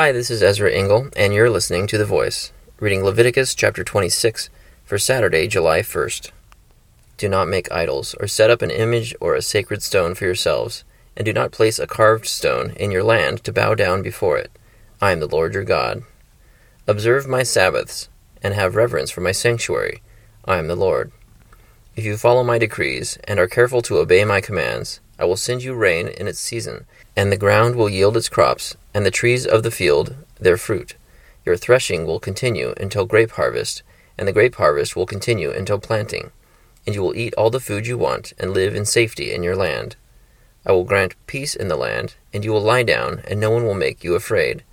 Hi, this is Ezra Engel, and you're listening to The Voice, reading Leviticus chapter 26 for Saturday, July 1st. Do not make idols, or set up an image or a sacred stone for yourselves, and do not place a carved stone in your land to bow down before it. I am the Lord your God. Observe my Sabbaths, and have reverence for my sanctuary. I am the Lord. If you follow my decrees, and are careful to obey my commands, I will send you rain in its season, and the ground will yield its crops, and the trees of the field their fruit. Your threshing will continue until grape harvest, and the grape harvest will continue until planting. And you will eat all the food you want, and live in safety in your land. I will grant peace in the land, and you will lie down, and no one will make you afraid.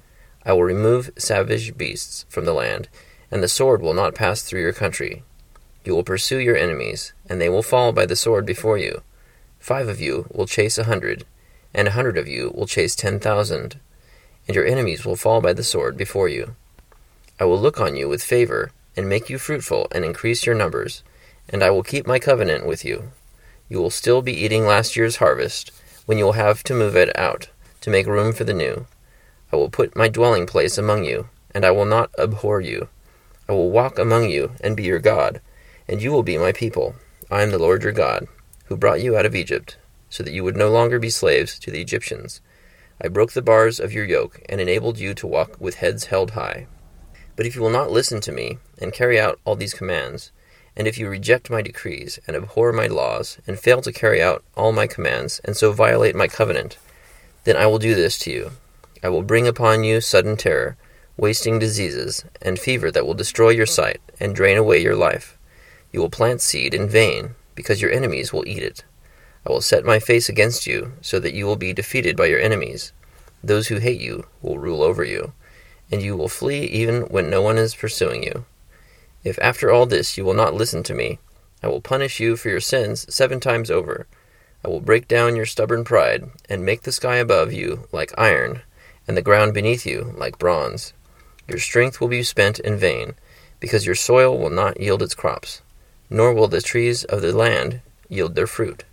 I will remove savage beasts from the land, and the sword will not pass through your country. You will pursue your enemies, and they will fall by the sword before you. Five of you will chase a hundred, and a hundred of you will chase ten thousand, and your enemies will fall by the sword before you. I will look on you with favor, and make you fruitful, and increase your numbers, and I will keep my covenant with you. You will still be eating last year's harvest, when you will have to move it out, to make room for the new. I will put my dwelling place among you, and I will not abhor you. I will walk among you, and be your God, and you will be my people. I am the Lord your God, who brought you out of Egypt, so that you would no longer be slaves to the Egyptians. I broke the bars of your yoke, and enabled you to walk with heads held high. But if you will not listen to me, and carry out all these commands, and if you reject my decrees, and abhor my laws, and fail to carry out all my commands, and so violate my covenant, then I will do this to you. I will bring upon you sudden terror, wasting diseases, and fever that will destroy your sight, and drain away your life. You will plant seed in vain, because your enemies will eat it. I will set my face against you, so that you will be defeated by your enemies. Those who hate you will rule over you, and you will flee even when no one is pursuing you. If after all this you will not listen to me, I will punish you for your sins seven times over. I will break down your stubborn pride, and make the sky above you like iron, and the ground beneath you like bronze. Your strength will be spent in vain, because your soil will not yield its crops nor will the trees of the land yield their fruit.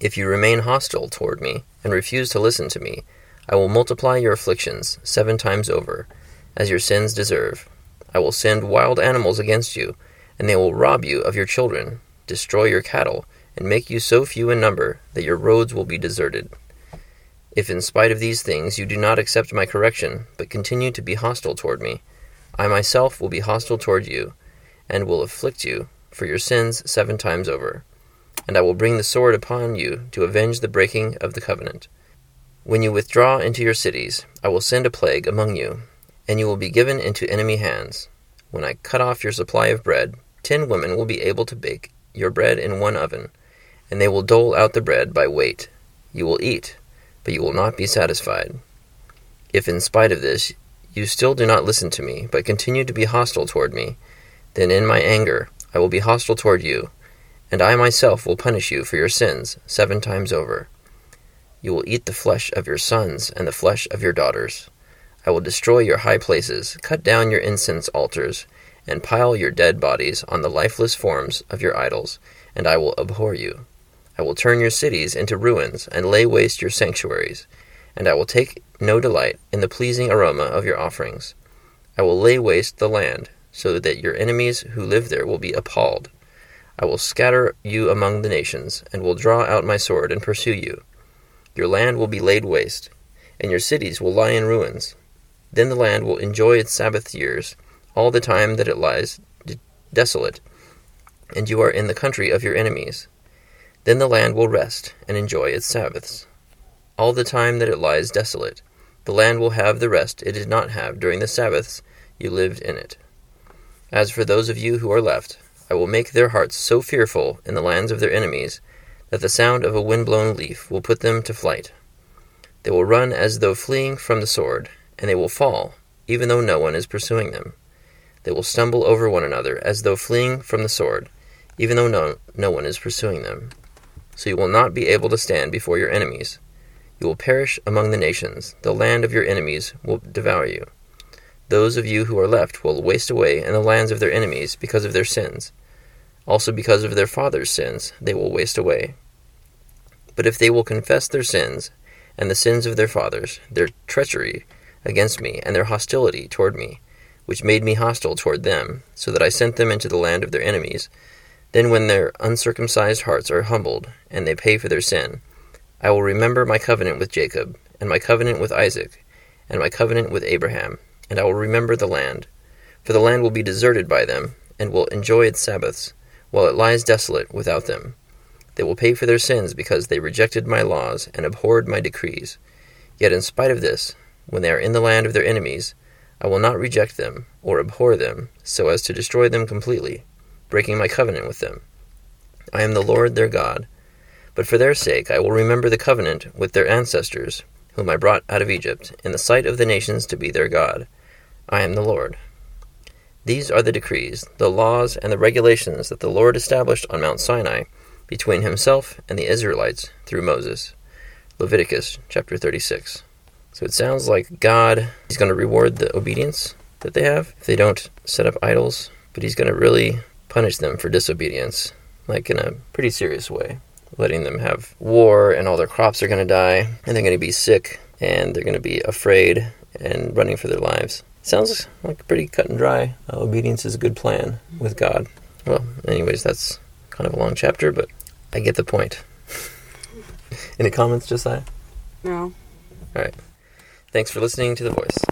If you remain hostile toward me, and refuse to listen to me, I will multiply your afflictions seven times over, as your sins deserve. I will send wild animals against you, and they will rob you of your children, destroy your cattle, and make you so few in number that your roads will be deserted. If in spite of these things you do not accept my correction, but continue to be hostile toward me, I myself will be hostile toward you, and will afflict you for your sins seven times over. And I will bring the sword upon you to avenge the breaking of the covenant. When you withdraw into your cities, I will send a plague among you, and you will be given into enemy hands. When I cut off your supply of bread, ten women will be able to bake your bread in one oven, and they will dole out the bread by weight. You will eat, but you will not be satisfied. If in spite of this you still do not listen to me, but continue to be hostile toward me, then in my anger I will be hostile toward you, and I myself will punish you for your sins seven times over. You will eat the flesh of your sons and the flesh of your daughters. I will destroy your high places, cut down your incense altars, and pile your dead bodies on the lifeless forms of your idols, and I will abhor you. I will turn your cities into ruins, and lay waste your sanctuaries, and I will take no delight in the pleasing aroma of your offerings. I will lay waste the land, so that your enemies who live there will be appalled. I will scatter you among the nations, and will draw out my sword and pursue you. Your land will be laid waste, and your cities will lie in ruins. Then the land will enjoy its Sabbath years, all the time that it lies desolate, and you are in the country of your enemies. Then the land will rest and enjoy its Sabbaths. All the time that it lies desolate, the land will have the rest it did not have during the Sabbaths you lived in it. As for those of you who are left, I will make their hearts so fearful in the lands of their enemies that the sound of a wind-blown leaf will put them to flight. They will run as though fleeing from the sword, and they will fall, even though no one is pursuing them. They will stumble over one another as though fleeing from the sword, even though no, no one is pursuing them. So you will not be able to stand before your enemies. You will perish among the nations. The land of your enemies will devour you. Those of you who are left will waste away in the lands of their enemies because of their sins. Also, because of their fathers' sins, they will waste away. But if they will confess their sins, and the sins of their fathers, their treachery, against me, and their hostility toward me, which made me hostile toward them, so that I sent them into the land of their enemies. Then, when their uncircumcised hearts are humbled, and they pay for their sin, I will remember my covenant with Jacob, and my covenant with Isaac, and my covenant with Abraham, and I will remember the land. For the land will be deserted by them, and will enjoy its Sabbaths, while it lies desolate without them. They will pay for their sins because they rejected my laws and abhorred my decrees. Yet in spite of this, when they are in the land of their enemies, I will not reject them or abhor them so as to destroy them completely, breaking my covenant with them. I am the Lord their God. But for their sake I will remember the covenant with their ancestors, whom I brought out of Egypt, in the sight of the nations to be their God. I am the Lord. These are the decrees, the laws, and the regulations that the Lord established on Mount Sinai between himself and the Israelites through Moses. Leviticus chapter 36. So it sounds like God is going to reward the obedience that they have if they don't set up idols, but he's going to really punish them for disobedience, like in a pretty serious way, letting them have war and all their crops are going to die and they're going to be sick and they're going to be afraid and running for their lives. Sounds like pretty cut and dry. Uh, obedience is a good plan with God. Well, anyways, that's kind of a long chapter, but I get the point. Any comments, Josiah? No. All right. Thanks for listening to The Voice.